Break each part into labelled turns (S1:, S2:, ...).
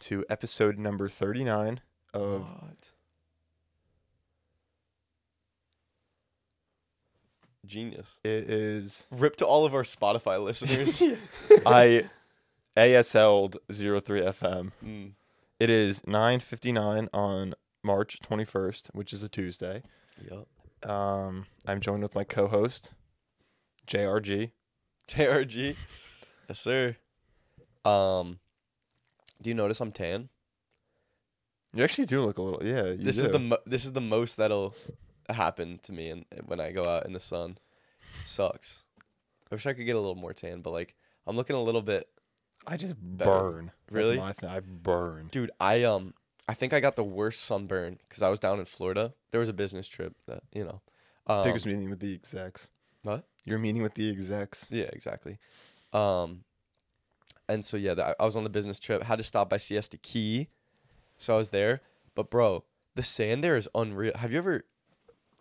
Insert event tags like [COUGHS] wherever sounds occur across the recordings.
S1: to episode number 39 of
S2: What? Genius.
S1: it is
S2: Rip to all of our Spotify listeners. [LAUGHS]
S1: I ASL'd 03 FM.
S2: Mm.
S1: It is 9:59 on March 21st, which is a Tuesday.
S2: Yup.
S1: Um, I'm joined with my co-host JRG.
S2: JRG. yes, sir. Um, do you notice I'm tan?
S1: You actually do look a little yeah. You
S2: this
S1: do.
S2: is the mo- this is the most that'll happen to me in, when I go out in the sun. It sucks. I wish I could get a little more tan, but like I'm looking a little bit.
S1: I just
S2: better.
S1: burn.
S2: Really?
S1: I burn.
S2: Dude, I um I think I got the worst sunburn because I was down in Florida. There was a business trip that you know. Um,
S1: Biggest meeting with the execs.
S2: What?
S1: You're meeting with the execs.
S2: Yeah, exactly. Um, and so yeah, the, I was on the business trip. Had to stop by Siesta Key, so I was there. But bro, the sand there is unreal. Have you ever?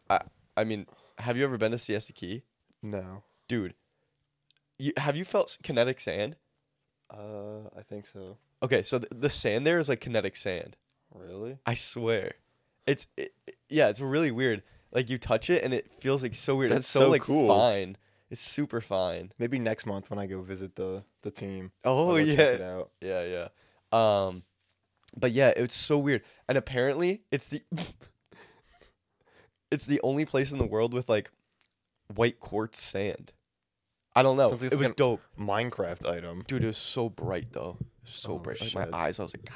S2: I I mean, have you ever been to Siesta Key,
S1: No.
S2: dude? You have you felt kinetic sand?
S1: Uh, I think so.
S2: Okay, so the, the sand there is like kinetic sand.
S1: Really?
S2: I swear, it's it, it- yeah, it's really weird. Like you touch it and it feels like so weird.
S1: That's
S2: it's so,
S1: so
S2: like
S1: cool.
S2: fine. It's super fine.
S1: Maybe next month when I go visit the the team.
S2: Oh yeah,
S1: Check it out.
S2: Yeah, yeah. Um, but yeah, it's so weird. And apparently, it's the [LAUGHS] it's the only place in the world with like white quartz sand. I don't know.
S1: Like
S2: it was dope,
S1: Minecraft item.
S2: dude. It was so bright though. So
S1: Oh,
S2: bright. Like my eyes, I was like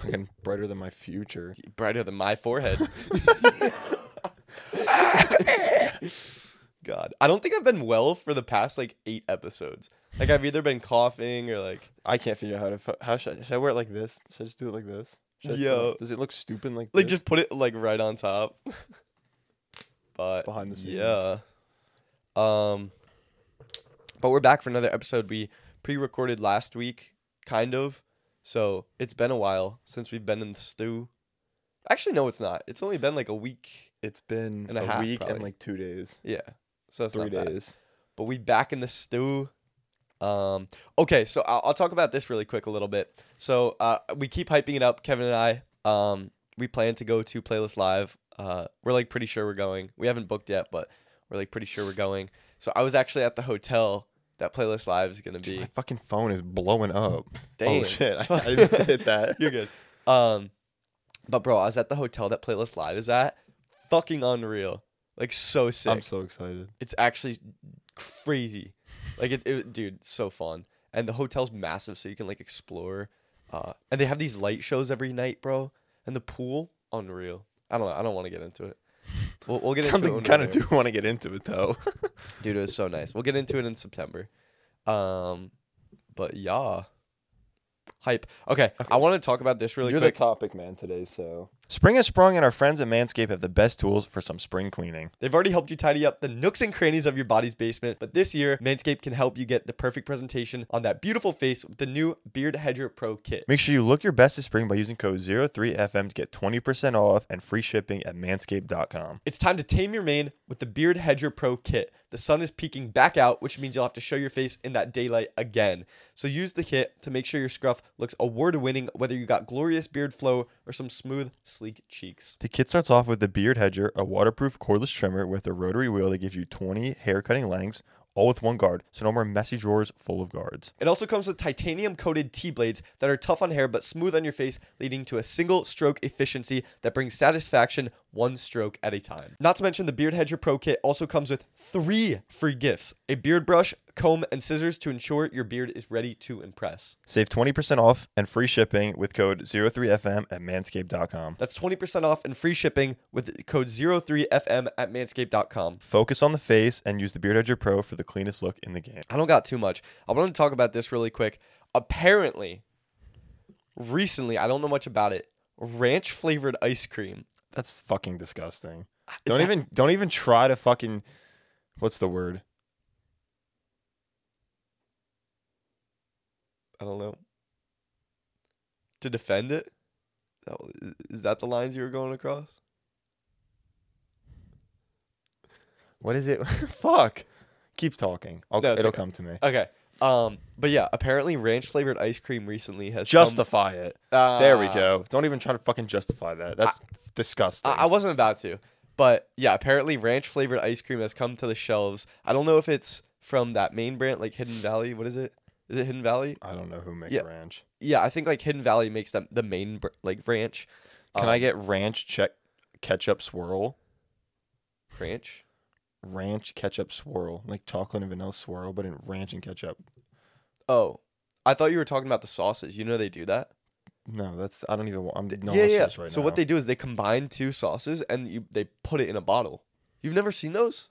S1: Fucking brighter than my future. [LAUGHS]
S2: brighter than my forehead. [LAUGHS] God, I don't think I've been well for the past like eight episodes. Like I've either been coughing or like
S1: I can't figure out how to. fu- How should I, should I wear it like this? Should I just do it like this? Should I
S2: Yo.
S1: Does it look stupid like
S2: like
S1: this?
S2: just put it like right on top. [LAUGHS] but
S1: Behind the scenes.
S2: yeah. Um, but we're back for another episode. We pre-recorded last week, kind of. So it's been a while since we've been in the stew. Actually, no, it's not. It's only been like a week.
S1: It's been
S2: and a
S1: a,
S2: half,
S1: week
S2: probably.
S1: and like two days,
S2: Yeah, so it's
S1: three
S2: not bad.
S1: days.
S2: But we back in the stew. Um, okay, so I'll, I'll talk about this really quick a little bit. So uh, we keep hyping it up, Kevin and I. Um, we plan to go to Playlist Live. Uh, we're like pretty sure we're going. We haven't booked yet, but we're like pretty sure we're going. So I was actually at the hotel that Playlist Live is gonna be.
S1: My fucking phone is blowing up.
S2: Damn. [LAUGHS]
S1: Oh shit! I, I [LAUGHS] didn't hit that.
S2: You're good. Um, but bro, I was at the hotel that Playlist Live is at. Fucking unreal. Like so sick.
S1: I'm so excited.
S2: It's actually crazy. Like it, it dude, so fun. And the hotel's massive, so you can like explore. Uh, and they have these light shows every night, bro. And the pool, unreal. I don't know. I don't want to get into it. We'll, we'll get
S1: Sounds [LAUGHS]
S2: into
S1: like
S2: it.
S1: kind of do want to get into it though. [LAUGHS]
S2: Dude, it was so nice. We'll get into it in September. Um, but yeah, hype. Okay, I want to talk about this really quick.
S1: You're
S2: quick.
S1: the topic man today, so spring has sprung, and our friends at Manscaped have the best tools for some spring cleaning.
S2: They've already helped you tidy up the nooks and crannies of your body's basement, but this year, Manscaped can help you get the perfect presentation on that beautiful face with the new Beard Hedger Pro Kit.
S1: Make sure you look your best this spring by using code 03FM to get 20% off and free shipping at manscaped.com.
S2: It's time to tame your mane with the Beard Hedger Pro Kit. The sun is peeking back out, which means you'll have to show your face in that daylight again. So use the kit to make sure your scruff looks award winning, whether you got glorious beard flow or some smooth, sleek cheeks.
S1: The kit starts off with the Beard Hedger, a waterproof cordless trimmer with a rotary wheel that gives you 20 hair cutting lengths, all with one guard, so no more messy drawers full of guards.
S2: It also comes with titanium coated T blades that are tough on hair but smooth on your face, leading to a single stroke efficiency that brings satisfaction one stroke at a time. Not to mention, the Beard Hedger Pro Kit also comes with three free gifts a beard brush, comb, and scissors to ensure your beard is ready to impress.
S1: Save 20% off and free shipping with code 03FM at manscaped.com.
S2: That's 20% off and free shipping with code 03FM at manscaped.com.
S1: Focus on the face and use the Beard Hedger Pro for the cleanest look in the game.
S2: I don't got too much. I want to talk about this really quick. Apparently, recently, I don't know much about it. Ranch flavored ice cream.
S1: That's fucking disgusting.
S2: Is
S1: Don't
S2: that-
S1: even don't even try to fucking what's the word?
S2: I don't know. To defend it? That that the lines you were going across?
S1: What is it? [LAUGHS] Fuck. Keep talking. I'll,
S2: No,
S1: it'll
S2: okay.
S1: come to me.
S2: Okay. Um, but yeah, apparently ranch flavored ice cream recently has come-
S1: Justify it. there we
S2: Ah.
S1: go. Don't even try to fucking justify that. That's disgusting.
S2: I, I wasn't about to, but yeah, apparently ranch flavored ice cream has come to the shelves. I don't know if it's from that main brand, like Hidden Valley. What is it? Is it Hidden Valley?
S1: I don't know who makes
S2: Yeah.
S1: ranch.
S2: Yeah, I think like Hidden Valley makes them the main like ranch.
S1: Can
S2: Um,
S1: I get ranch check ketchup swirl?
S2: ranch?
S1: Ranch ketchup swirl, like chocolate and vanilla swirl, but in ranch and ketchup.
S2: Oh, I thought you were talking about the sauces. You know they do that.
S1: No, that's I don't even. want I'm
S2: yeah, yeah.
S1: right
S2: so
S1: now.
S2: what they do is they combine two sauces and you they put it in a bottle. You've never seen those?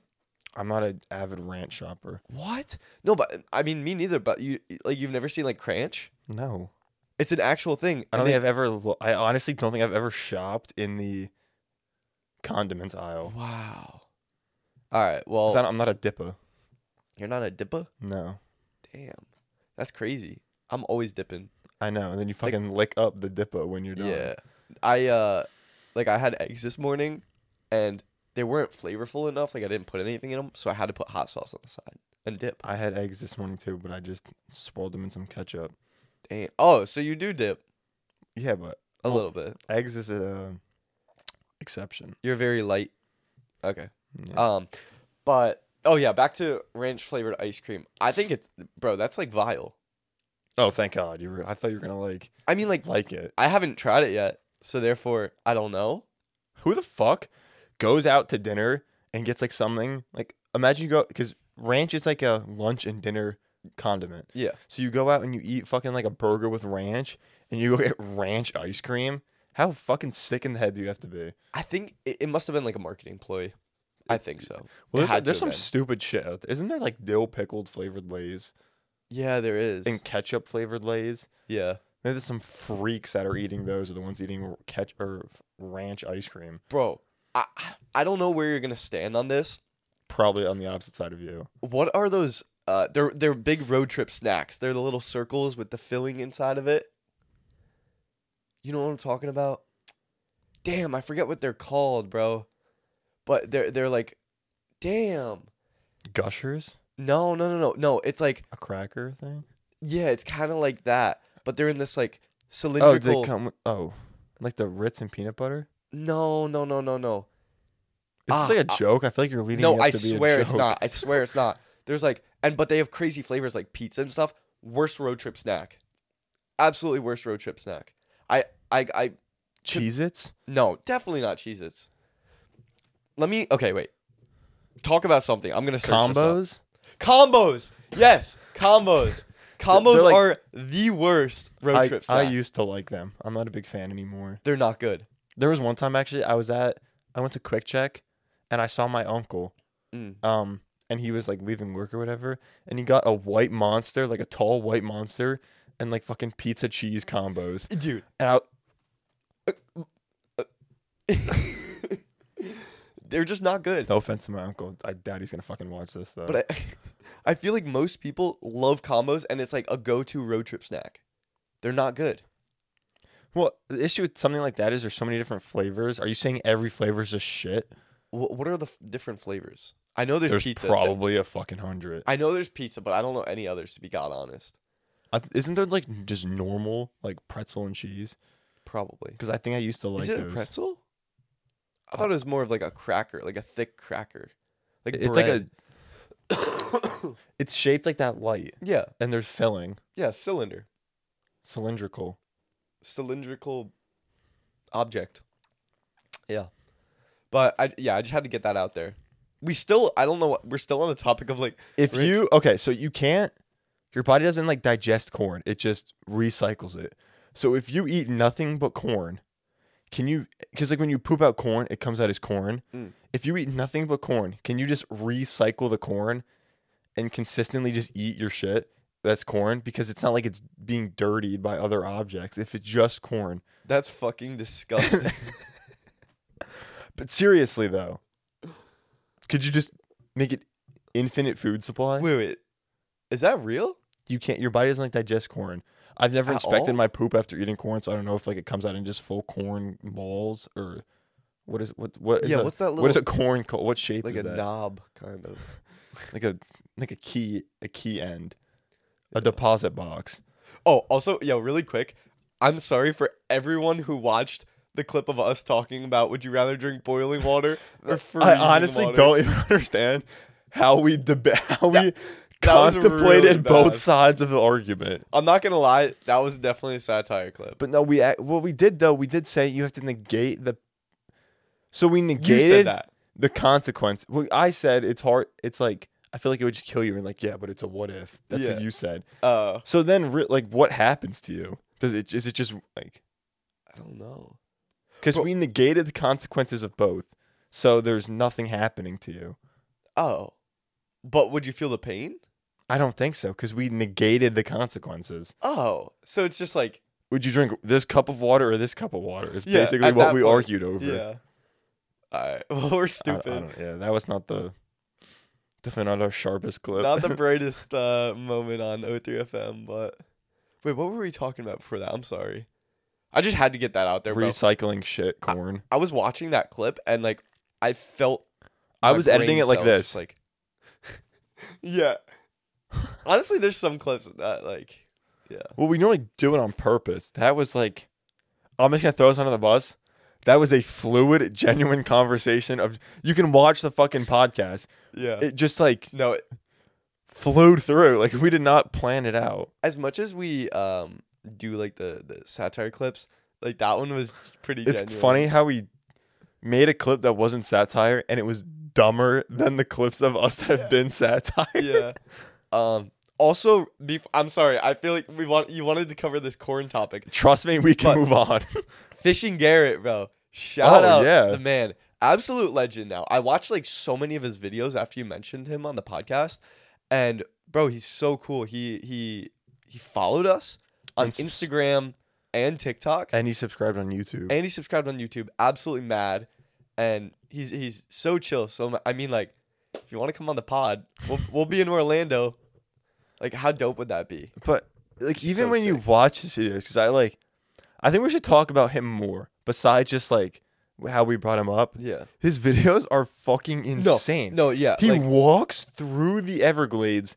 S1: I'm not an avid ranch shopper.
S2: What? No, but I mean me neither. But you like you've never seen like cranch?
S1: No,
S2: It's an actual thing.
S1: I don't think I've ever. lo- I honestly don't think I've ever shopped in the condiments aisle.
S2: Wow. All right.
S1: 'Cause
S2: Well,
S1: don't- I'm not a dipper.
S2: you're not a dipper.
S1: No,
S2: Damn, that's crazy. I'm always dipping.
S1: I know. And then you fucking lick up the dipper when you're done.
S2: Yeah. I uh, like I had eggs this morning, and they weren't flavorful enough. Like I didn't put anything in them, so I had to put hot sauce on the side and dip.
S1: I had eggs this morning too, but I just swirled them in some ketchup.
S2: Damn. Oh, so you do dip
S1: Yeah, but
S2: a little bit.
S1: eggs is a exception.
S2: You're very light. Okay.
S1: Yeah.
S2: Um, but oh yeah, back to ranch flavored ice cream. I think it's bro. That's like vile.
S1: oh, thank God. You were. I thought you were gonna like
S2: I mean, like
S1: like it.
S2: I haven't tried it yet, so therefore I don't know.
S1: Who the fuck goes out to dinner and gets like something like imagine you go because ranch is like a lunch and dinner condiment.
S2: Yeah.
S1: So you go out and you eat fucking like a burger with ranch and you go get ranch ice cream. How fucking sick in the head do you have to be?
S2: I think it, it must have been like a marketing ploy. I think so.
S1: Well,
S2: It
S1: there's, there's some
S2: been.
S1: stupid shit out there. Isn't there like dill pickled flavored lays
S2: Yeah, there is.
S1: and ketchup flavored lays?
S2: yeah,
S1: Maybe there's some freaks that are eating those are the ones eating ketch or ranch ice cream.
S2: bro. I I don't know where you're gonna stand on this.
S1: Probably on the opposite side of you.
S2: What are those? Uh, they're they're big road trip snacks. They're the little circles with the filling inside of it. You know what I'm talking about? Damn, I forget what they're called, bro. But they're they're like, damn.
S1: Gushers,
S2: No, no, no, no, no. It's like
S1: a cracker thing.
S2: yeah, it's kind of like that, but they're in this like cylindrical.
S1: Oh, they come. With, oh, like the Ritz and peanut butter.
S2: No, no, no, no, no.
S1: Is
S2: Ah,
S1: this like a
S2: I-
S1: joke? I feel like you're leading.
S2: No,
S1: up
S2: I
S1: to be a
S2: swear it's
S1: joke.
S2: not. I [LAUGHS] swear it's not. There's like, and but they have crazy flavors like pizza and stuff. Worst road trip snack. Absolutely worst road trip snack. I, I, I.
S1: Cheez-Its?
S2: No, definitely not Cheez-Its. Let me. Okay, wait. Talk about something. I'm gonna search this up.
S1: combos.
S2: Combos. Yes, combos. [LAUGHS] Combos
S1: They're like-
S2: are the worst road
S1: I,
S2: trip
S1: I used to like them. I'm not a big fan anymore.
S2: They're not good.
S1: There was one time actually I was at I went to QuickChek and I saw my uncle
S2: Mm.
S1: um and he was like leaving work or whatever and he got a white monster like a tall white monster and like fucking pizza cheese combos [LAUGHS]
S2: Dude.
S1: and I [LAUGHS]
S2: They're just not good.
S1: no offense to my uncle I doubt he's gonna fucking watch this though
S2: But I, [LAUGHS] I feel like most people love combos and it's like a go-to road trip snack. They're not good.
S1: Well the issue with something like that is there's so many different flavors are you saying every flavor is just shit
S2: Wh- What are the f- different flavors? I know there's,
S1: there's
S2: pizza.
S1: probably a fucking hundred
S2: I know there's pizza, but I don't know any others to be god honest.
S1: I, isn't there like just normal like pretzel and cheese
S2: Probably.
S1: because I think I used to like
S2: Is it
S1: those.
S2: a pretzel? I uh, thought it was more of like a cracker, like a thick cracker. Like
S1: It's like a. [COUGHS] it's shaped like that light,
S2: yeah,
S1: and there's filling,
S2: yeah, cylinder,
S1: cylindrical.
S2: Cylindrical object. Yeah, but I yeah I just had to get that out there. We still I don't know what we're still on the topic of like
S1: If
S2: Rich.
S1: you okay, so you can't. Your body doesn't like digest corn; it just recycles it. So if you eat nothing but corn, can you? Because like when you poop out corn, it comes out as corn.
S2: Mm.
S1: If you eat nothing but corn, can you just recycle the corn and consistently just eat your shit? That's corn because it's not like it's being dirtied by other objects. If it's just corn,
S2: that's fucking disgusting. [LAUGHS]
S1: But seriously though, could you just make it infinite food supply?
S2: wait wait, is that real?
S1: You can't. Your body doesn't like digest corn. I've never
S2: At
S1: inspected
S2: all?
S1: my poop after eating corn, so I don't know if like it comes out in just full corn balls or what is what what is
S2: Yeah,
S1: a,
S2: what's that
S1: what is a
S2: little-
S1: corn called? What shape
S2: Like
S1: is
S2: a
S1: that?
S2: knob kind of.
S1: Like a like a key a key end. A deposit box.
S2: Oh, also, yo, really quick, I'm sorry for everyone who watched the clip of us talking about would you rather drink boiling water [LAUGHS] or freezing
S1: I honestly
S2: water?
S1: don't even [LAUGHS] understand how we deba- how we
S2: that
S1: contemplated
S2: really
S1: both sides of the argument.
S2: I'm not gonna lie, that was definitely a satire clip.
S1: But no, we ac- what we did though, we did say you have to negate the. So we
S2: You
S1: negated
S2: said that.
S1: the consequence. Well, I said it's hard. It's like I feel like it would just kill you. And like, yeah, but it's a what if. That's
S2: Yeah.
S1: what you said.
S2: Uh,
S1: So then, re- like, what happens to you? Does it is it just like
S2: I don't know.
S1: because we negated the consequences of both, so there's nothing happening to you.
S2: Oh, but would you feel the pain?
S1: I don't think so because we negated the consequences.
S2: Oh, so it's just like
S1: Would you drink this cup of water or this cup of water? Is
S2: Yeah,
S1: basically
S2: at
S1: what
S2: that
S1: we
S2: point,
S1: argued over.
S2: yeah. All right, [LAUGHS] well we're
S1: I- I
S2: stupid.
S1: don't- yeah, that was not the definitely not our sharpest clip.
S2: Not the [LAUGHS] brightest uh, moment on 03FM, but wait, what were we talking about before that? I'm sorry. I just had to get that out there, bro.
S1: recycling shit corn.
S2: I was watching that clip and like I felt
S1: I was editing it like this.
S2: like [LAUGHS] yeah. Honestly, there's some clips that like yeah.
S1: well, we normally do it on purpose. That was like, I'm just gonna throw us under the bus. That was a fluid, genuine conversation of. You can watch the fucking podcast.
S2: Yeah.
S1: It just like
S2: no, it,
S1: flowed through. Like we did not plan it out.
S2: as much as we um do like the the satire clips, like that one was pretty
S1: It's
S2: genuine.
S1: funny how we made a clip that wasn't satire and it was dumber than the clips of us that have been satire.
S2: yeah. Um also bef- I'm sorry. I feel like we want you wanted to cover this corn topic.
S1: Trust me, we can
S2: But-
S1: move on. [LAUGHS]
S2: Fishing Garrett, bro. Shout
S1: Oh,
S2: out
S1: yeah.
S2: the man. Absolute legend now. I watched like so many of his videos after you mentioned him on the podcast. And bro, he's so cool. He he he followed us on
S1: And
S2: Instagram and TikTok.
S1: and he subscribed on YouTube.
S2: And he subscribed on YouTube. Absolutely mad. And he's he's so chill. So I mean like if you want to come on the pod, we'll we'll be in Orlando. Like how dope would that be?
S1: But like even
S2: So
S1: when you watch his videos, because I like, I think we should talk about him more. Besides just like how we brought him up,
S2: Yeah.
S1: his videos are fucking insane.
S2: No, yeah.
S1: he
S2: like,
S1: walks through the Everglades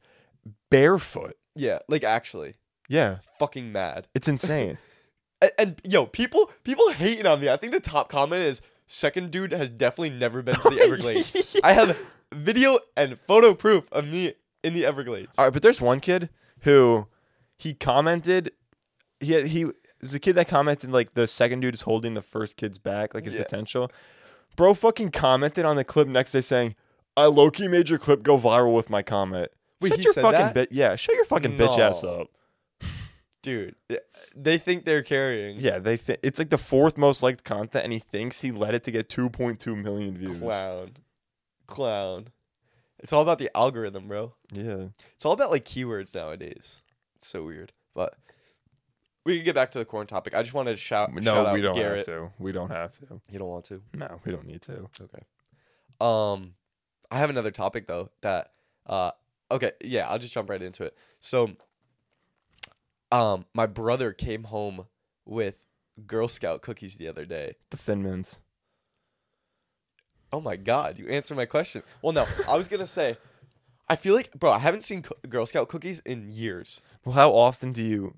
S1: barefoot.
S2: yeah, like actually.
S1: Yeah,
S2: Fucking mad.
S1: it's insane. [LAUGHS]
S2: And, and yo, people people hating on me. I think the top comment is second dude has definitely never been to the [LAUGHS] Everglades. I have video and photo proof of me in the Everglades.
S1: All right, but there's one kid who he commented. He he was a kid that commented like the second dude is holding the first kid's back, like his
S2: Yeah.
S1: potential. Bro, fucking commented on the clip next day saying, "I low key made your clip go viral with my comment."
S2: Wait,
S1: shut
S2: he
S1: your
S2: said
S1: fucking
S2: that?
S1: bit. Yeah, shut your fucking bitch ass
S2: No.
S1: up.
S2: Dude, they think they're carrying.
S1: Yeah, they think it's like the fourth most liked content, and he thinks he let it to get 2.2 million views.
S2: Clown. Clown. It's all about the algorithm, bro.
S1: Yeah,
S2: It's all about like keywords nowadays. It's so weird. But we can get back to the corn topic. I just wanted to shout,
S1: no,
S2: shout out
S1: we don't
S2: Garrett.
S1: have to. We don't have to.
S2: You don't want to?
S1: No, we don't need to.
S2: Okay. Um, I have another topic though that uh okay yeah I'll just jump right into it. So, um, my brother came home with Girl Scout cookies the other day.
S1: The Thin Mints.
S2: Oh my god, you answered my question. Well, no, I was gonna say, I feel like bro, I haven't seen co- Girl Scout cookies in years.
S1: Well, how often do you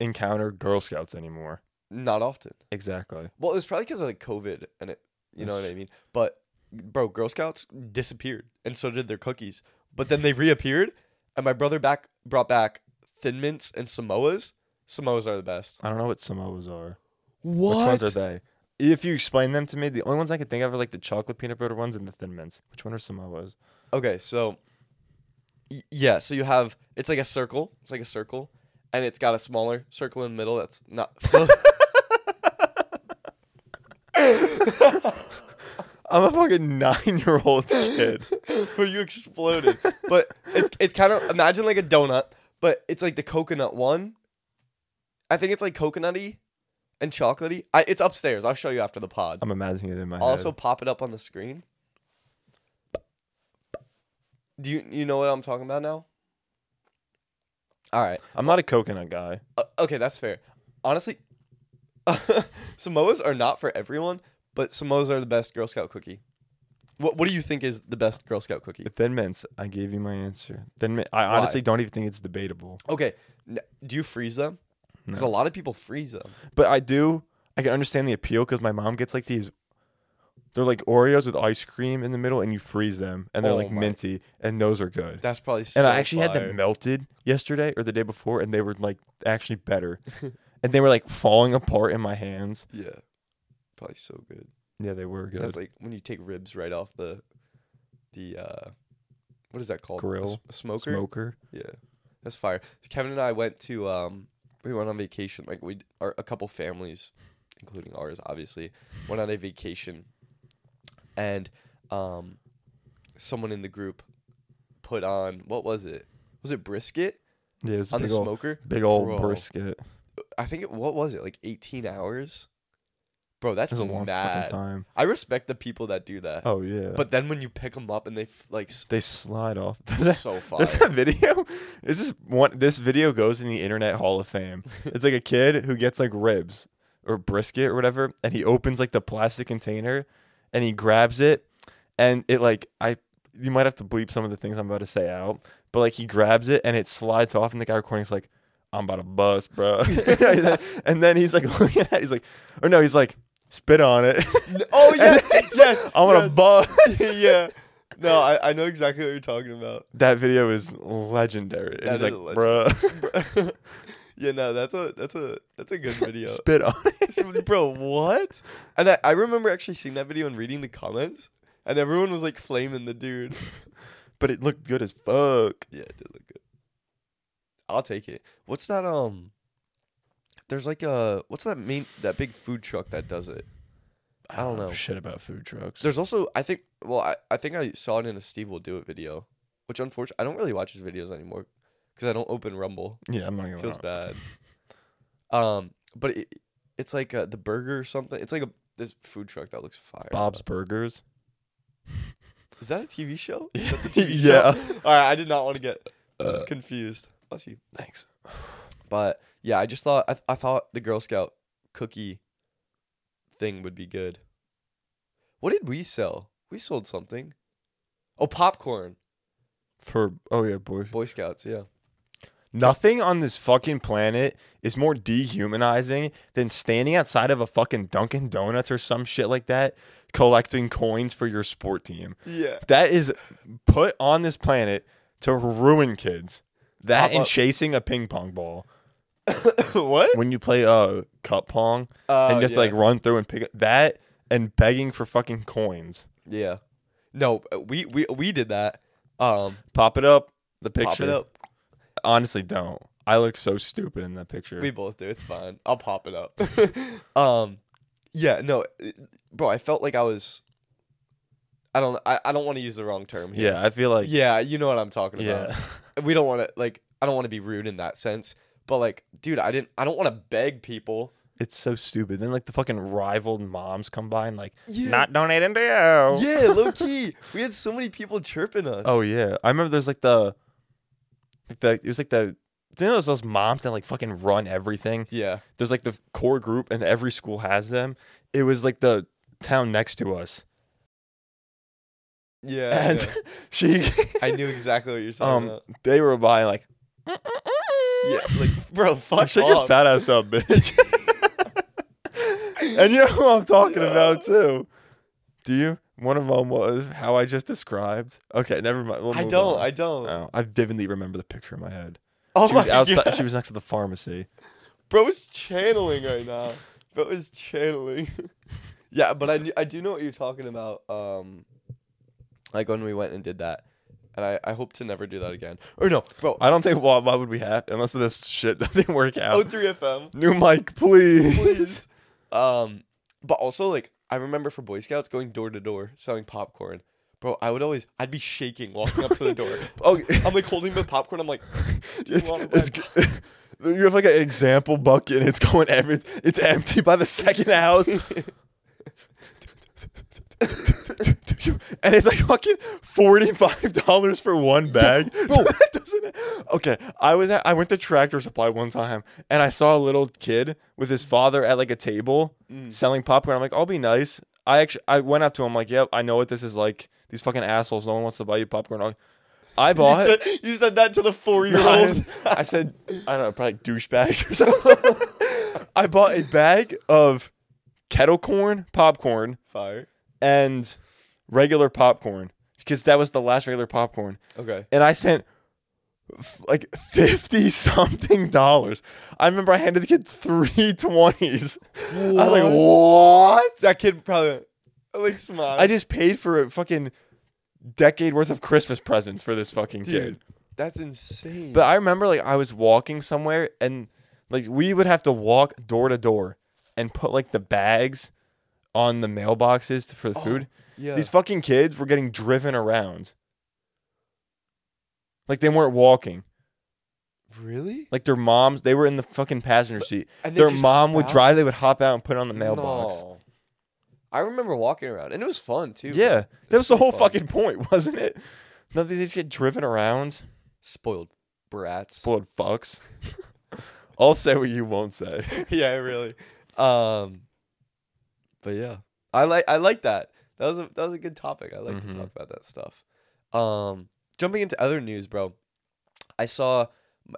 S1: encounter Girl Scouts anymore?
S2: Not often.
S1: Exactly.
S2: Well, it's probably because of like COVID and it, you know what I mean. But bro, Girl Scouts disappeared, and so did their cookies. But then they reappeared, and my brother back brought back Thin Mints and Samoas. Samoas are the best.
S1: I don't know what Samoas are.
S2: What?
S1: Which ones are they? If you explain them to me, the only ones I can think of are like the chocolate peanut butter ones and the Thin Mints. Which one are Samoas?
S2: Okay, so y- yeah, so you have it's like a circle. It's like a circle, and it's got a smaller circle in the middle that's not. [LAUGHS]
S1: I'm a fucking nine year old kid. [LAUGHS]
S2: where you exploded. But it's it's kind of imagine like a donut, but it's like the coconut one. I think it's like coconutty and chocolatey. I, it's upstairs. I'll show you after the pod.
S1: I'm imagining it in my
S2: I'll also pop it up on the screen. Do you you know what I'm talking about now? All right.
S1: I'm not a coconut guy.
S2: Uh, okay, that's fair. Honestly, [LAUGHS] Samoas are not for everyone, but Samoas are the best Girl Scout cookie. What What do you think is the best Girl Scout cookie?
S1: Thin mints. I gave you my answer. Thin mint. I
S2: Why?
S1: honestly don't even think it's debatable.
S2: Okay, n- do you freeze them? Because
S1: No.
S2: a lot of people freeze them.
S1: But I do. I can understand the appeal because my mom gets like these. They're like Oreos with ice cream in the middle, and you freeze them, and they're
S2: Oh
S1: like
S2: my-
S1: minty, and those are good.
S2: That's probably. So
S1: and I actually had
S2: fire.
S1: them melted yesterday or the day before, and they were like actually better, [LAUGHS] and they were like falling apart in my hands.
S2: Yeah, probably so good.
S1: Yeah, they were good.
S2: That's like when you take ribs right off the, the uh, what is that called? A
S1: Grill.
S2: s- a smoker.
S1: Smoker.
S2: Yeah, that's fire. Kevin and I went to um, we went on vacation. Like we, our, a couple families, including ours, obviously, went on a vacation, and um, someone in the group put on what was it? Was it brisket
S1: Yeah, it was
S2: on the
S1: old,
S2: smoker?
S1: big old
S2: Bro.
S1: brisket.
S2: I think it. What was it? Like eighteen hours. Bro, that's
S1: That's a long
S2: mad.
S1: fucking time.
S2: I respect the people that do that.
S1: Oh yeah,
S2: But then when you pick them up and they f- like
S1: they slide off. [LAUGHS]
S2: so far.
S1: There's a video. This is one. This video goes in the Internet Hall of Fame. It's like a kid who gets like ribs or brisket or whatever, and he opens like the plastic container, and he grabs it, and it like I. You might have to bleep some of the things I'm about to say out, but like he grabs it and it slides off, and the guy recording's like, "I'm about to bust, bro," [LAUGHS] and then he's like [LAUGHS] looking at, it, he's like, or no, he's like, "Spit on it."
S2: oh [LAUGHS] yeah, yes,
S1: I'm gonna
S2: yes.
S1: bust.
S2: yeah. No, I, I know exactly what you're talking about.
S1: That video is legendary.
S2: That
S1: He's
S2: is
S1: like,
S2: a legend.
S1: bruh,
S2: yeah, no, that's a that's a that's a good video. [LAUGHS]
S1: spit on it.
S2: Bro, what? And I, I remember actually seeing that video and reading the comments, and everyone was like flaming the dude. [LAUGHS]
S1: But it looked good as fuck.
S2: Yeah, it did look good. I'll take it. What's that? Um, there's like a what's that main that big food truck that does it? I don't know.
S1: shit about food trucks.
S2: There's also I think well I, I think I saw it in a Steve will do it video, which unfortunately I don't really watch his videos anymore because I don't open Rumble.
S1: yeah, I'm not gonna.
S2: feels bad. [LAUGHS] Um, but it, it's like uh, the burger or something. It's like a this food truck that looks fire.
S1: Bob's Burgers. [LAUGHS]
S2: is that a TV show?
S1: Yeah. [LAUGHS]
S2: Is that the TV
S1: Yeah.
S2: show? All right, I did not want to get
S1: Uh,
S2: confused. Bless you.
S1: thanks.
S2: But yeah, I just thought I, I thought the Girl Scout cookie thing would be good. What did we sell? We sold something. Oh, popcorn.
S1: For oh yeah, boys.
S2: Boy Scouts, yeah.
S1: Nothing on this fucking planet is more dehumanizing than standing outside of a fucking Dunkin' Donuts or some shit like that, collecting coins for your sport team.
S2: Yeah.
S1: That is put on this planet to ruin kids. That
S2: Pop
S1: and
S2: up.
S1: chasing a ping pong ball. [COUGHS]
S2: what?
S1: When you play uh cup pong
S2: Uh,
S1: and you have to
S2: yeah.
S1: like run through and pick up that and begging for fucking coins.
S2: Yeah. No, we we we did that. Um,
S1: Pop it up. The picture.
S2: pop it up.
S1: Honestly, don't. I look so stupid in that picture.
S2: We both do. It's fine. I'll pop it up. [LAUGHS] um, yeah. No, it- bro. I felt like I was. I don't. I, I don't want to use the wrong term here.
S1: yeah, I feel like
S2: yeah, you know what I'm talking about.
S1: yeah. [LAUGHS]
S2: we don't want to like I don't want to be rude in that sense, but like, dude, I didn't I don't want to beg people.
S1: It's so stupid. Then like the fucking rivaled moms come by and like
S2: Yeah.
S1: not donating to you.
S2: Yeah, low [LAUGHS] key. we had so many people chirping us.
S1: Oh yeah. I remember there's like the the it was like the do you know those, those moms that like fucking run everything?
S2: yeah.
S1: There's like the core group and every school has them. It was like the town next to us.
S2: Yeah.
S1: And
S2: yeah. [LAUGHS]
S1: she [LAUGHS]
S2: I knew exactly what you're talking
S1: um
S2: about.
S1: they were buying like [LAUGHS]
S2: Yeah, like bro, fuck
S1: Shut your fat ass up, bitch. and you know who I'm talking about too. Do you? One of them was how I just described. Okay, never mind. We'll
S2: I
S1: move
S2: don't.
S1: on.
S2: I don't.
S1: I vividly remember the picture in my head.
S2: oh
S1: She
S2: my
S1: was outside.
S2: god.
S1: She was next to the pharmacy.
S2: Bro is channeling right now. Bro is channeling. [LAUGHS] yeah, but I I do know what you're talking about. Um, like when we went and did that, and I I hope to never do that again. Or no, bro.
S1: I don't think. Why, why would we have unless this shit [LAUGHS] doesn't work out?
S2: Oh, 3FM.
S1: New mic, please.
S2: please. [LAUGHS] um, but also like I remember for Boy Scouts going door to door selling popcorn. Bro, I would always I'd be shaking walking up to the door. [LAUGHS]
S1: Oh,
S2: I'm like holding the popcorn. I'm like, do you
S1: it's,
S2: want to
S1: it's g- [LAUGHS] you have like an example bucket and it's going every it's empty by the second house [LAUGHS] [LAUGHS] and it's like fucking $45 for one bag [LAUGHS]
S2: bro.
S1: Doesn't- okay i was at, i went to tractor supply one time and i saw a little kid with his father at like a table
S2: Mm.
S1: selling popcorn i'm like i'll be nice I actually I went up to him like, "Yep, I know what this is like. These fucking assholes. No one wants to buy you popcorn." I bought.
S2: You said, you said that to the four year old. [LAUGHS]
S1: I said, I don't know, probably douchebags or something. I bought a bag of kettle corn popcorn
S2: Fire.
S1: and regular popcorn because that was the last regular popcorn,
S2: Okay.
S1: and I spent f- like fifty [LAUGHS] something dollars. I remember I handed the kid three [LAUGHS] twenties. I was like, what?
S2: That kid probably like smile.
S1: I just paid for a fucking decade worth of Christmas presents for this fucking kid.
S2: That's insane.
S1: But I remember like I was walking somewhere and like we would have to walk door to door and put like the bags on the mailboxes for the oh. food.
S2: Yeah.
S1: These fucking kids were getting driven around. Like they weren't walking.
S2: really?
S1: Like their moms, they were in the fucking passenger seat.
S2: and they
S1: Their
S2: just
S1: mom
S2: hop
S1: would
S2: out?
S1: drive, they would hop out and put it on the mailbox.
S2: No. I remember walking around, and it was fun too.
S1: Yeah. That was the
S2: so
S1: whole
S2: fun.
S1: fucking point, [LAUGHS] wasn't it? None of these get driven around.
S2: spoiled brats.
S1: Blood fucks. [LAUGHS] I'll say what you won't say. [LAUGHS]
S2: yeah, really. Um, but yeah, I like I like that. That was a that was a good topic. I like to
S1: Mhm.
S2: talk about that stuff. Um, jumping into other news, bro. I saw.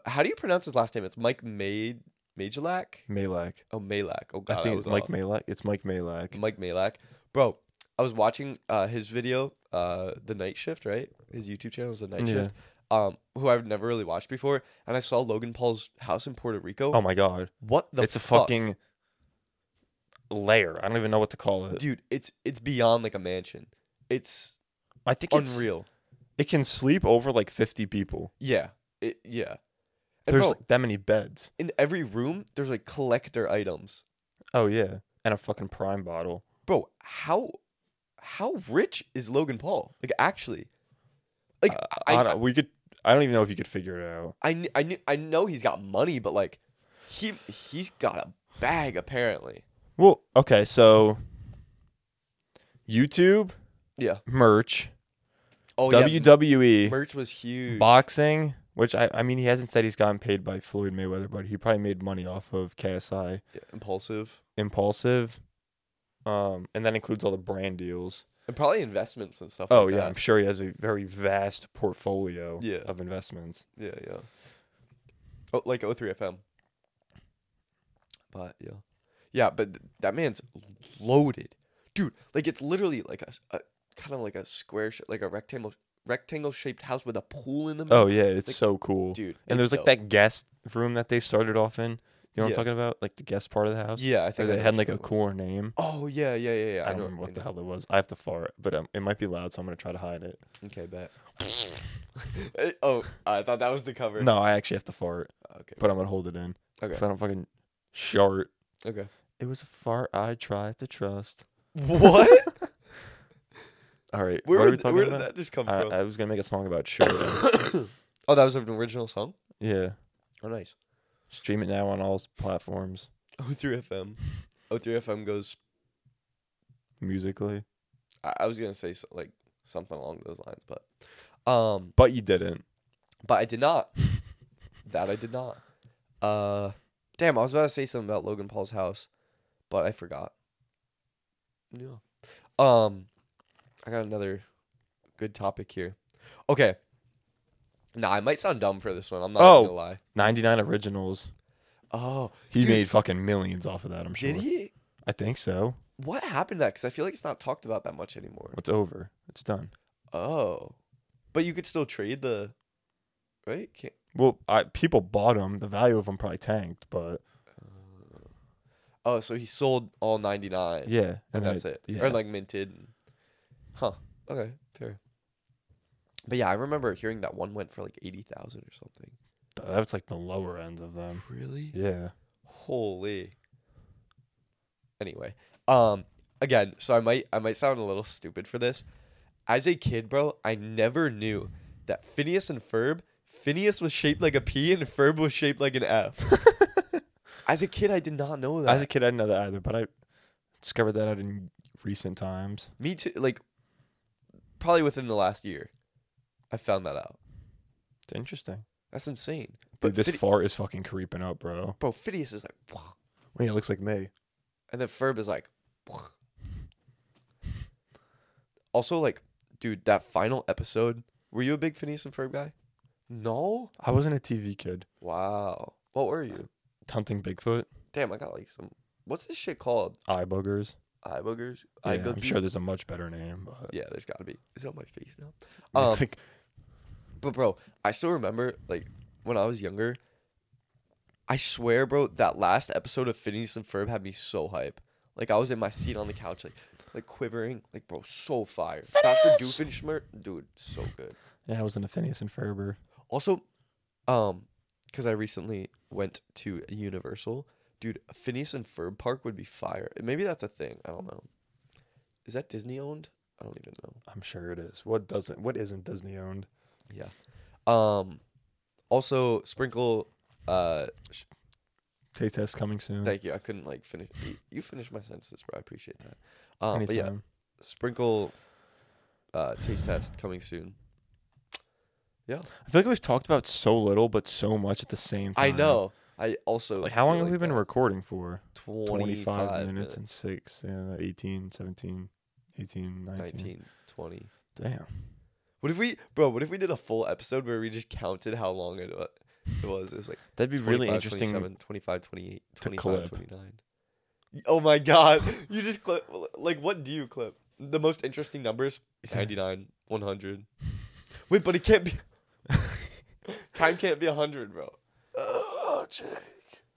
S2: How do you pronounce his last name? It's Mike Made Majlak.
S1: Malak.
S2: Oh, Malak. Oh God,
S1: I think it's Mike
S2: off.
S1: Malak. It's Mike Malak.
S2: Mike Malak. Bro, I was watching uh, his video, uh, The Night Shift, right? His YouTube channel is The Night
S1: Yeah.
S2: Shift. Um, who I've never really watched before, and I saw Logan Paul's house in Puerto Rico.
S1: Oh my god.
S2: what the?
S1: it's a fucking lair. I don't even know what to call it.
S2: dude. It's it's beyond like a mansion. It's
S1: I think it's
S2: unreal.
S1: it can sleep over like 50 people.
S2: Yeah, it yeah. And
S1: There's
S2: bro,
S1: like that many beds.
S2: in every room, there's like collector items.
S1: Oh yeah. And a fucking prime bottle.
S2: Bro, how how rich is Logan Paul? Like actually, like uh,
S1: I,
S2: I, I,
S1: don't, we could I don't even know if you could figure it out.
S2: I, kn- I, kn- I know he's got money, but like he he's got a bag apparently.
S1: Well, okay, so YouTube,
S2: Yeah.
S1: merch,
S2: Oh yeah.
S1: WWE,
S2: Merch was huge.
S1: boxing, which I I mean he hasn't said he's gotten paid by Floyd Mayweather, but he probably made money off of KSI.
S2: Yeah, Impaulsive.
S1: Impaulsive. Um, and that includes all the brand deals.
S2: And probably investments and stuff
S1: Oh
S2: like
S1: yeah,
S2: that.
S1: I'm sure he has a very vast portfolio
S2: Yeah.
S1: of investments.
S2: Yeah, yeah. Oh, like 03FM. But yeah, yeah. But that man's loaded, dude. Like it's literally like a, a kind of like a square, sh- like a rectangle, rectangle shaped house with a pool in the middle.
S1: Oh yeah, it's
S2: Like,
S1: so cool.
S2: dude.
S1: and there's like that guest room that they started off in. You know what
S2: Yeah.
S1: I'm talking about? Like the guest part of the house.
S2: Yeah, I think I
S1: they had like a cooler name.
S2: Oh yeah, yeah, yeah, yeah.
S1: I don't
S2: know-
S1: remember what the hell it was. I have to fart, but um, it might be loud, so I'm gonna try to hide it.
S2: Okay, bet. [LAUGHS] Oh, I thought that was the cover.
S1: No, I actually have to fart,
S2: Okay.
S1: but I'm gonna hold it in.
S2: Okay.
S1: If I don't fucking shart.
S2: Okay.
S1: It was a fart I tried to trust.
S2: What? [LAUGHS]
S1: All right,
S2: Where,
S1: what are we
S2: would,
S1: talking
S2: where did
S1: about?
S2: that just come
S1: I,
S2: from?
S1: I was gonna make a song about shorting. [COUGHS]
S2: oh, that was an original song.
S1: yeah,
S2: Oh, nice.
S1: stream it now on all s- platforms
S2: 03FM. 03FM goes.
S1: musically,
S2: I, I was gonna say so, like something along those lines, but um,
S1: but you didn't.
S2: but I did not. [LAUGHS] that I did not. Uh, damn, I was about to say something about Logan Paul's house, but I forgot. Yeah. Um, I got another good topic here. Okay. Nah, I might sound dumb for this one. I'm not
S1: Oh.
S2: gonna lie.
S1: 99 originals.
S2: Oh,
S1: He
S2: Dude.
S1: made fucking millions off of that. I'm sure.
S2: did he?
S1: I think so.
S2: What happened to that? Because I feel like it's not talked about that much anymore.
S1: It's over. It's done.
S2: Oh, but you could still trade the, right? Can't,
S1: Well, I, people bought them. The value of them probably tanked, but
S2: oh, so he sold all ninety nine.
S1: yeah,
S2: and that's it.
S1: Yeah.
S2: Or like minted. Huh. Okay. Fair. But yeah, I remember hearing that one went for like eighty thousand or something.
S1: that's like the lower end of them.
S2: Really?
S1: Yeah.
S2: Holy. Anyway, um, again, so I might I might sound a little stupid for this. As a kid, bro, I never knew that Phineas and Ferb. Phineas was shaped like a P and Ferb was shaped like an F. [LAUGHS] As a kid, I did not know that.
S1: As a kid, I didn't know that either, but I discovered that out in recent times.
S2: Me too. Like, probably within the last year, I found that out.
S1: It's interesting.
S2: That's insane.
S1: Dude,
S2: But
S1: this fart is fucking creeping up, bro.
S2: bro, Phineas is like, "Wah,"
S1: Wait, it looks like me.
S2: and then Ferb is like. Also, like, dude, that final episode. Were you a big Phineas and Ferb guy? No.
S1: I wasn't a TV kid.
S2: Wow. What were you?
S1: Hunting Bigfoot,
S2: Damn, I got like some. What's this shit called?
S1: eye boogers.
S2: Eye boogers.
S1: Yeah,
S2: Eye
S1: I'm sure there's a much better name, but
S2: Yeah, there's gotta be. Is it on my face now? [LAUGHS]
S1: it's
S2: Um,
S1: like
S2: But bro, I still remember like when I was younger. I swear, bro, that last episode of Phineas and Ferb had me so hype. Like I was in my seat on the couch, like like quivering, like bro, so fire. Doctor Doofenshmirtz, dude, so good.
S1: yeah, I was in a Phineas and Ferber.
S2: Also, um, because I recently went to Universal, dude, Phineas and Ferb Park would be fire. Maybe that's a thing. I don't know. Is that Disney owned? I don't even know.
S1: I'm sure it is. What doesn't? What isn't Disney owned?
S2: Yeah. Um, also sprinkle. Uh, sh-
S1: Taste test coming soon.
S2: thank you. I couldn't like finish. You, you finished my sentences, bro. I appreciate that. Um, but yeah, sprinkle. Uh, taste test coming soon.
S1: I feel like we've talked about so little, but so much at the same time.
S2: I know. I also
S1: Like, how long have we been recording for?
S2: 25,
S1: 25 minutes, and six, yeah, 18, 17, 18, 19.
S2: 19, 20.
S1: Damn.
S2: What if we, bro? What if we did a full episode where we just counted how long it, wa- it was? It was like
S1: That'd be really interesting.
S2: 27, 25, 28, 25, 29. Oh my god. [LAUGHS] You just clip. Like, what do you clip? The most interesting numbers 99, 100. Wait, but it can't be. [LAUGHS] Time can't be 100, bro.
S1: Oh, Jake.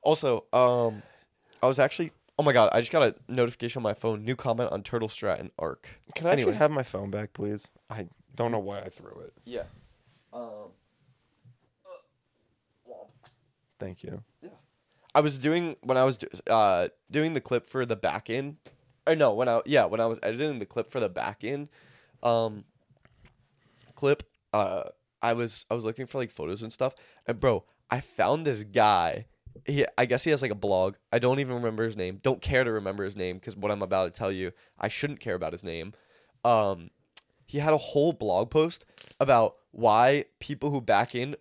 S2: Also, um, I was actually. Oh my god, I just got a notification on my phone. New comment on Turtle Strat and Arc.
S1: Can I
S2: Anyway.
S1: actually have my phone back, please? I don't know why I threw it.
S2: Yeah. Um.
S1: Thank you. Yeah.
S2: I was doing when I was do- uh doing the clip for the back end. Or no, when I yeah, when I was editing the clip for the back end um clip, uh I was I was looking for like photos and stuff. And bro, I found this guy. He I guess he has like a blog. I don't even remember his name. Don't care to remember his name cuz what I'm about to tell you, I shouldn't care about his name. Um he had a whole blog post about why people who back in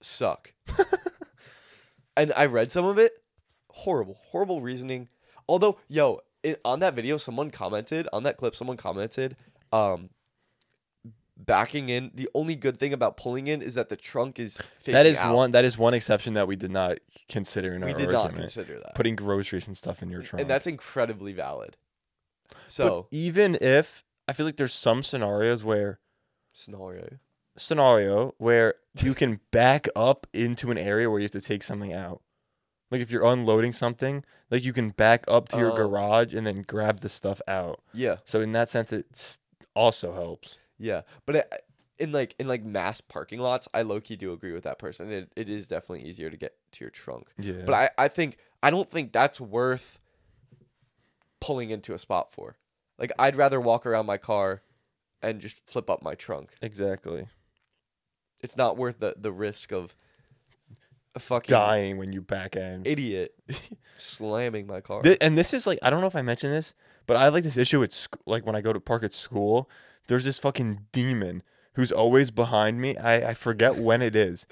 S2: suck [LAUGHS] and I read some of it. Horrible, horrible reasoning. Although, yo, it, on that video, someone commented on that clip. Someone commented, um, backing in. The only good thing about pulling in is that the trunk is facing
S1: That is
S2: out.
S1: one. That is one exception that we did not consider in our we
S2: did not
S1: argument.
S2: consider that,
S1: Putting groceries and stuff in your trunk.
S2: and that's incredibly valid.
S1: But
S2: So
S1: even if I feel like there's some scenarios where
S2: scenario,
S1: scenario where you can back up into an area where you have to take something out. Like if you're unloading something, like you can back up to your
S2: Oh.
S1: garage and then grab the stuff out.
S2: yeah,
S1: So in that sense, it s- also helps.
S2: Yeah, but it, in like in like mass parking lots, I low key do agree with that person. It it is definitely easier to get to your trunk.
S1: Yeah.
S2: But I, I think I don't think that's worth pulling into a spot for. Like I'd rather walk around my car and just flip up my trunk.
S1: exactly
S2: It's not worth the, the risk of a fucking
S1: dying when you back end.
S2: idiot [LAUGHS] slamming my car.
S1: Thi- and this is like I don't know if I mentioned this, but I have like this issue at sc- like when I go to park at school. There's this fucking demon who's always behind me. I I forget when it is,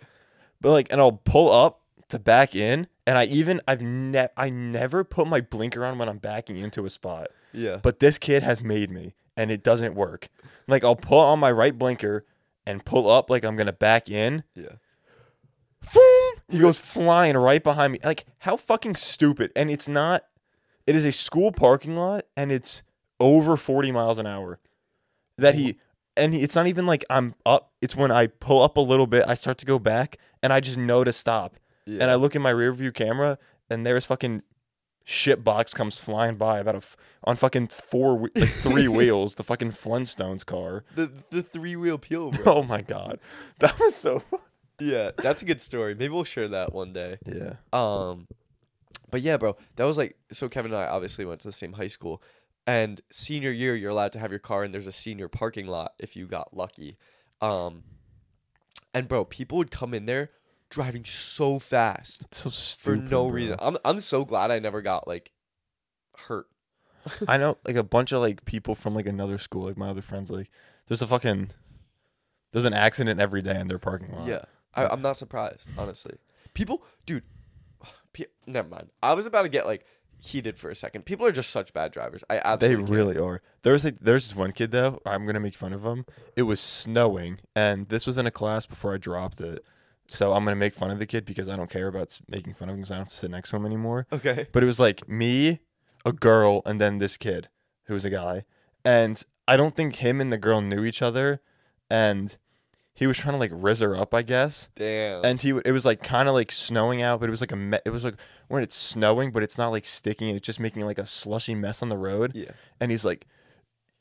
S1: but like, and I'll pull up to back in, and I even I've ne- I never put my blinker on when I'm backing into a spot.
S2: yeah.
S1: But this kid has made me, and it doesn't work. Like I'll pull on my right blinker and pull up like I'm gonna back in.
S2: yeah.
S1: Boom! He goes flying right behind me. Like how fucking stupid. And it's not. It is a school parking lot, and it's over 40 miles an hour. That he and he, it's not even like I'm up. It's when I pull up a little bit, I start to go back, and I just know to stop.
S2: Yeah.
S1: And I look in my rear view camera, and there's fucking shit box comes flying by about a f- on fucking four like three [LAUGHS] wheels, the fucking Flintstones car.
S2: the the three wheel peel, bro. [LAUGHS]
S1: Oh my god, that was so. [LAUGHS]
S2: yeah, that's a good story. Maybe we'll share that one day.
S1: Yeah.
S2: Um, but yeah, bro, that was like so. Kevin and I obviously went to the same high school, and senior year you're allowed to have your car, and there's a senior parking lot if you got lucky. Um, and bro, people would come in there driving so fast
S1: so
S2: for no
S1: bro.
S2: reason. I'm I'm so glad I never got like hurt.
S1: I know [LAUGHS] like a bunch of like people from like another school, like my other friends, like there's a fucking there's an accident every day in their parking lot.
S2: Yeah, I, I'm not surprised, honestly. People, dude, [SIGHS] pe- never mind. I was about to get like heated for a second. People are just such bad drivers. I
S1: They
S2: absolutely can't.
S1: really are. There's like there's this one kid though. I'm gonna make fun of him. It was snowing, and this was in a class before I dropped it. So I'm gonna make fun of the kid because I don't care about making fun of him because I don't have to sit next to him anymore.
S2: Okay.
S1: But it was like me, a girl, and then this kid who was a guy, and I don't think him and the girl knew each other, and he was trying to like riz her up, I guess.
S2: Damn.
S1: And he, it was like kind of like snowing out, but it was like a, me- it was like when it's snowing, but it's not like sticking, and it's just making like a slushy mess on the road
S2: yeah.
S1: and he's like,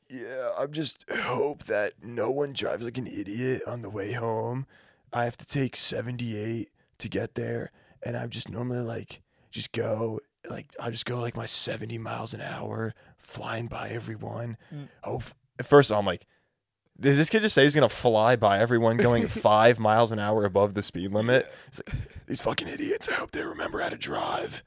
S1: "Yeah, I just hope that no one drives like an idiot on the way home. I have to take 78 to get there, and I'm just normally like just go like I just go like my 70 miles an hour, flying by everyone.
S2: Mm.
S1: Hope at first I'm like." Does this kid just say he's gonna fly by everyone going [LAUGHS] five miles an hour above the speed limit? He's like, these fucking idiots. I hope they remember how to drive.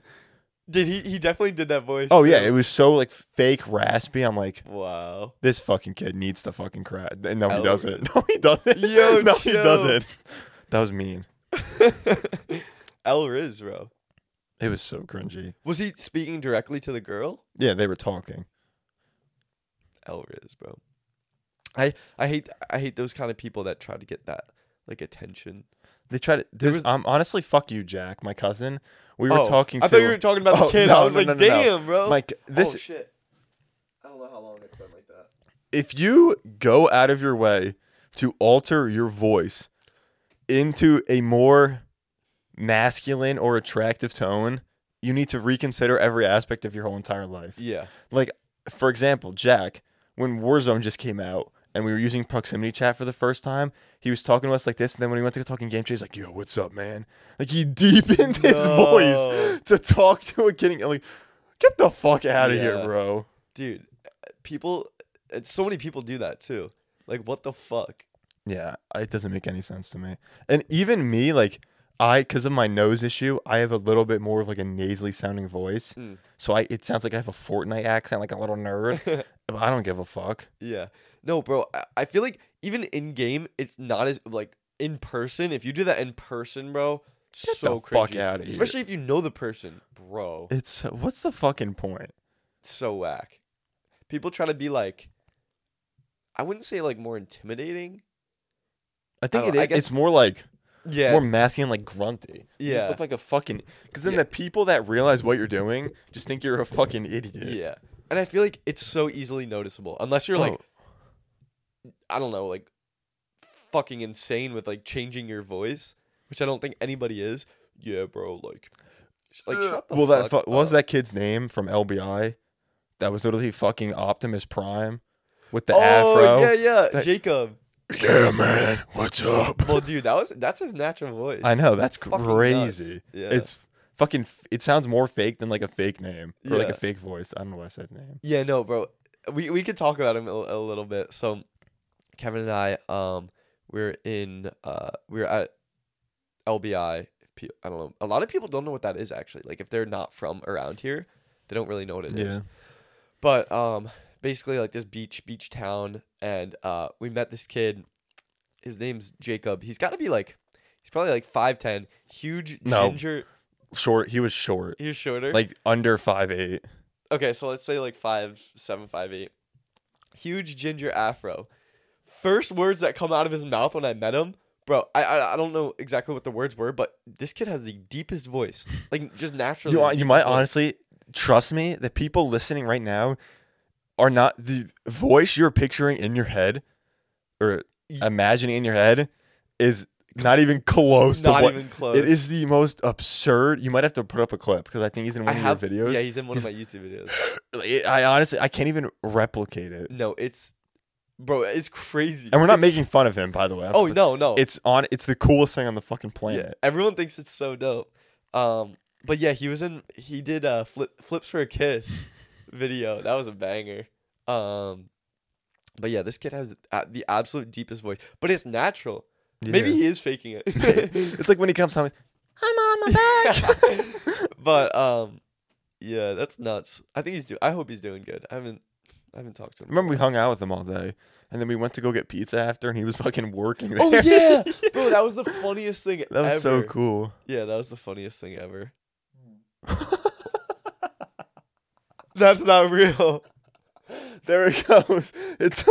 S2: Did he? He definitely did that voice.
S1: Oh yeah,
S2: too.
S1: it was so like fake raspy. I'm like,
S2: Wow.
S1: this fucking kid needs to fucking crack. No, he doesn't. [LAUGHS] No, he doesn't.
S2: Yo, [LAUGHS]
S1: no, he doesn't. That was mean.
S2: El Riz, bro.
S1: It was so cringy.
S2: Was he speaking directly to the girl?
S1: Yeah, they were talking.
S2: El Riz, bro. I I hate I hate those kind of people that try to get that like attention.
S1: They try to. This,
S2: was-
S1: um, honestly, fuck you, Jack, my cousin. We were
S2: Oh,
S1: talking.
S2: I thought you were talking about
S1: Oh,
S2: the kid.
S1: no,
S2: I was
S1: no,
S2: like,
S1: no, no, no.
S2: damn, bro.
S1: Like this.
S2: oh shit. I don't know how long it's been like that.
S1: if you go out of your way to alter your voice into a more masculine or attractive tone, you need to reconsider every aspect of your whole entire life.
S2: Yeah.
S1: Like, for example, Jack, when Warzone just came out and we were using proximity chat for the first time, he was talking to us like this, and then when we went to talking game chat, he's like, "Yo, what's up, man?" Like he [LAUGHS] deepened his
S2: No.
S1: voice to talk to a kid. I'm like, get the fuck out of here, bro.
S2: Dude, people and so many people do that too. Like what the fuck?
S1: Yeah, it doesn't make any sense to me. And even me, like I, because of my nose issue, I have a little bit more of like a nasally sounding voice.
S2: Mm.
S1: So I, it sounds like I have a Fortnite accent, like a little nerd. [LAUGHS] but I don't give a fuck.
S2: Yeah. No, bro. I, I feel like even in game, it's not as like in person. If you do that in person, bro, so
S1: the fuck
S2: cringy.
S1: outta here.
S2: Especially if you know the person, bro.
S1: It's what's the fucking point?
S2: It's so whack. People try to be like, I wouldn't say like more intimidating.
S1: I think
S2: don't
S1: it
S2: know, I
S1: is.
S2: guess-
S1: it's more like
S2: Yeah.
S1: more masculine, like grunty. You just
S2: Yeah.
S1: look like a fucking. Because then
S2: Yeah.
S1: the people that realize what you're doing just think you're a fucking idiot.
S2: yeah. And I feel like it's so easily noticeable unless you're like,
S1: Oh,
S2: I don't know, like fucking insane with like changing your voice, which I don't think anybody is. Yeah, bro. Like, sh- like shut the
S1: well, that
S2: fuck
S1: fu- what was
S2: up.
S1: that kid's name from LBI? That was literally fucking Optimus Prime with the
S2: oh,
S1: afro.
S2: yeah, yeah,
S1: That-
S2: Jacob.
S1: Yeah, man. What's up?
S2: Well, dude, that was that's his natural voice.
S1: I know that's
S2: fucking
S1: crazy.
S2: Yeah.
S1: It's fucking. It sounds more fake than like a fake name or like a fake voice. I don't know why I said name.
S2: Yeah, no, bro. We we could talk about him a, a little bit. So, Kevin and I, um, we're in, uh, we're at LBI. I don't know. A lot of people don't know what that is actually. Like, if they're not from around here, they don't really know what it is.
S1: Yeah.
S2: But um, basically, like this beach beach town, and uh, we met this kid. His name's Jacob. He's got to be like, he's probably like five ten, huge
S1: No.
S2: ginger.
S1: Short. He was short,
S2: He's shorter.
S1: like under five eight.
S2: Okay, so let's say like five seven, five eight. Huge ginger afro. First words that come out of his mouth when I met him, bro. I I, I don't know exactly what the words were, but this kid has the deepest voice, like just naturally.
S1: You
S2: the
S1: you
S2: deepest
S1: might
S2: voice.
S1: honestly trust me. The people listening right now are not the voice you're picturing in your head or imagining in your head is not even close
S2: not
S1: to what
S2: even close.
S1: It is the most absurd. You might have to put up a clip because I think he's in
S2: I
S1: one of
S2: have
S1: your videos.
S2: Yeah, he's in one
S1: He's-
S2: of my YouTube videos. [SIGHS]
S1: I honestly, I can't even replicate it.
S2: No, it's, bro, it's crazy.
S1: And we're not
S2: It's-
S1: making fun of him, by the way.
S2: Oh no, no.
S1: It's on. It's the coolest thing on the fucking
S2: yeah,
S1: planet.
S2: everyone thinks it's so dope. Um, but yeah, he was in. He did uh flip flips for a kiss video. That was a banger. Um, but yeah, this kid has the, absolute deepest voice, but it's natural. Maybe he is faking it. [LAUGHS]
S1: it's like when he comes home. I'm on my back. [LAUGHS]
S2: but um, yeah, that's nuts. I think he's do. I hope he's doing good. I haven't. I haven't talked to him.
S1: Remember we hung out with him all day, and then we went to go get pizza after, and he was fucking working. There.
S2: Oh yeah, [LAUGHS] bro, that was the funniest thing
S1: that was so cool.
S2: Yeah, that was the funniest thing ever. That's not real.
S1: There it goes. It's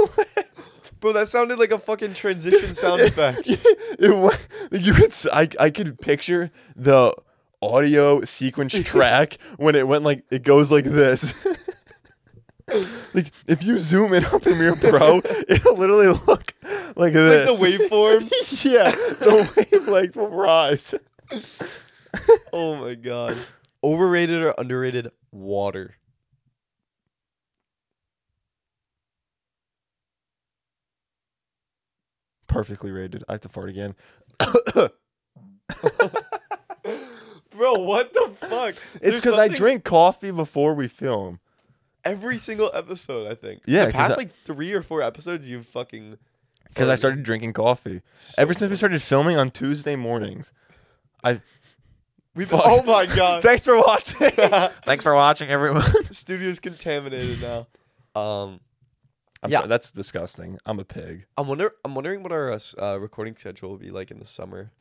S2: Bro, that sounded like a fucking transition sound [LAUGHS] effect.
S1: it wa- like you could s- I, I could picture the audio sequence [LAUGHS] track when it went like it goes like this. [LAUGHS] like if you zoom in on Premiere Pro, it'll literally look like this.
S2: Like
S1: this.
S2: the waveform.
S1: yeah, the wavelength will rise.
S2: oh my god. Overrated or underrated water?
S1: Perfectly rated. I have to fart again. [LAUGHS]
S2: Bro, what the fuck?
S1: It's
S2: There's
S1: because I
S2: something-
S1: drink coffee before we film.
S2: every single episode, I think.
S1: Yeah,
S2: The
S1: 'cause
S2: past
S1: I-
S2: like three or four episodes you've fucking
S1: Because I
S2: farted.
S1: started drinking coffee. Ever since we started filming on Tuesday mornings. I
S2: We've
S1: Fuck.
S2: oh my god. [LAUGHS]
S1: Thanks for watching. [LAUGHS] Thanks for watching, everyone.
S2: Studio's contaminated now. Um
S1: I'm
S2: Yeah.
S1: sorry, that's disgusting. I'm a pig.
S2: I'm wonder I'm wondering what our uh, uh, recording schedule will be like in the summer.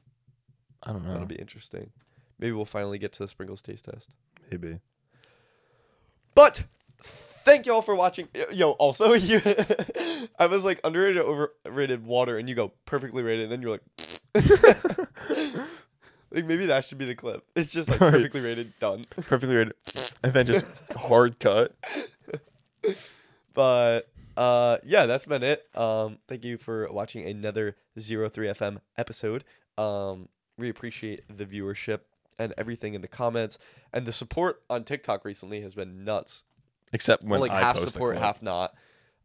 S1: I don't know.
S2: That'll be interesting. Maybe we'll finally get to the sprinkles taste test.
S1: Maybe.
S2: But thank y'all for watching. Yo, also [LAUGHS] you I was like underrated overrated water and you go perfectly rated and then you're like [LAUGHS] Like maybe that should be the clip. It's just like [LAUGHS] perfectly rated done.
S1: Perfectly rated. And then just hard cut.
S2: But uh yeah, that's been it. Um thank you for watching another 03 FM episode. Um we appreciate the viewership and everything in the comments and the support on TikTok recently has been nuts.
S1: Except when
S2: like
S1: I
S2: half support, half not.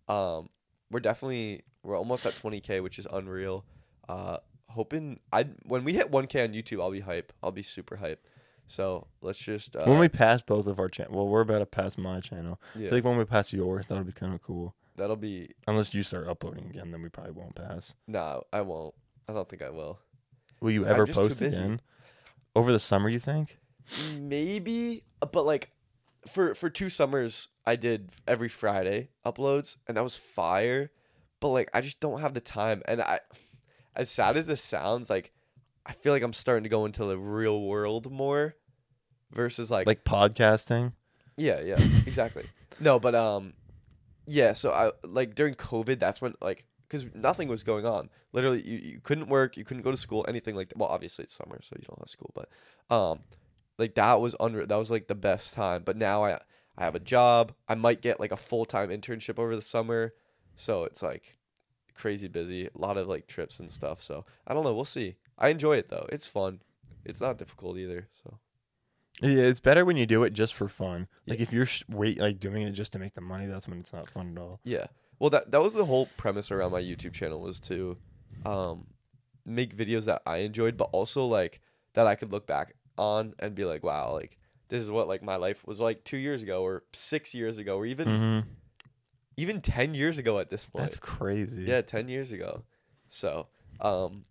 S2: Um we're definitely we're almost at 20k, which is unreal. Uh hoping I when we hit 1k on YouTube, I'll be hype. I'll be super hype. So, let's just uh
S1: when we pass both of our channels, well, we're about to pass my channel.
S2: yeah,
S1: I think when we pass yours, that'll be kind of cool.
S2: That'll be
S1: Unless you start uploading again, then we probably won't pass.
S2: no, I won't. I don't think I will.
S1: Will you
S2: I'm
S1: ever
S2: just too
S1: post
S2: busy.
S1: again? Over the summer, you think?
S2: maybe uh, but like for for two summers i did every friday uploads and that was fire but like i just don't have the time and i as sad as this sounds like i feel like i'm starting to go into the real world more versus like,
S1: Like podcasting?
S2: yeah yeah exactly no but um yeah so i like during covid that's when like because nothing was going on. Literally you, you couldn't work you couldn't go to school anything like that well obviously it's summer so you don't have school but um like that was under that was like the best time. But now i i have a job. I might get like a full-time internship over the summer. So it's like crazy busy a lot of like trips and stuff. So i don't know we'll see. I enjoy it though. It's fun. It's not difficult either so
S1: it's better when you do it just for fun. Like
S2: Yeah.
S1: if you're sh- wait like doing it just to make the money, that's when it's not fun at all.
S2: Yeah. Well, that that was the whole premise around my YouTube channel was to um make videos that I enjoyed, but also like that I could look back on and be like, wow, like this is what like my life was like two years ago or six years ago or even
S1: Mm-hmm.
S2: even ten years ago at this point.
S1: That's crazy.
S2: yeah, ten years ago. So, um,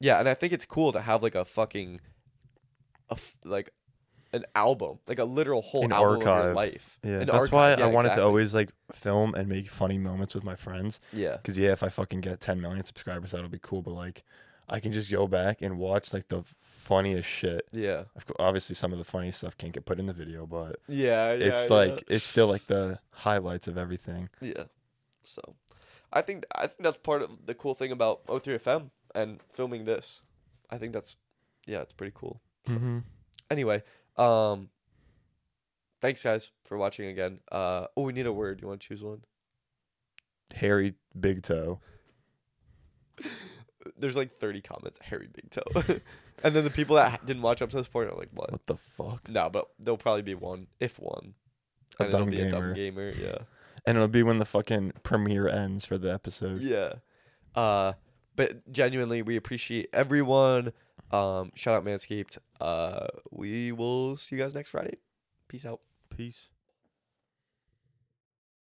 S2: yeah, and I think it's cool to have like a fucking, a f- like, an album, like a literal whole
S1: An
S2: album of your life.
S1: Yeah,
S2: An
S1: that's why
S2: archive,
S1: I
S2: yeah,
S1: wanted to always like film and make funny moments with my friends.
S2: Yeah.
S1: Cause yeah, if I fucking get 10 million subscribers, that'll be cool. But like, I can just go back and watch like the funniest shit.
S2: Yeah.
S1: Of course, obviously, some of the funny stuff can't get put in the video, but
S2: Yeah. yeah
S1: it's
S2: yeah.
S1: like it's still like the highlights of everything.
S2: Yeah. So, I think I think that's part of the cool thing about 03FM and filming this. I think that's yeah, it's pretty cool.
S1: Mm-hmm.
S2: Anyway, um thanks guys for watching again. Uh oh, we need a word. You want to choose one?
S1: Hairy big toe. [LAUGHS]
S2: There's like 30 comments, Harry Big Toe. [LAUGHS] and then the people that didn't watch up to this point are like, "What?"
S1: What the fuck?
S2: No, but there'll probably be one, if one.
S1: A
S2: And
S1: dumb
S2: be a dumb
S1: gamer.
S2: gamer, yeah. [LAUGHS]
S1: And it'll be when the fucking premiere ends for the episode.
S2: Yeah. Uh but genuinely we appreciate everyone. Um shout out Manscaped. Uh we will see you guys next Friday. Peace out.
S1: Peace.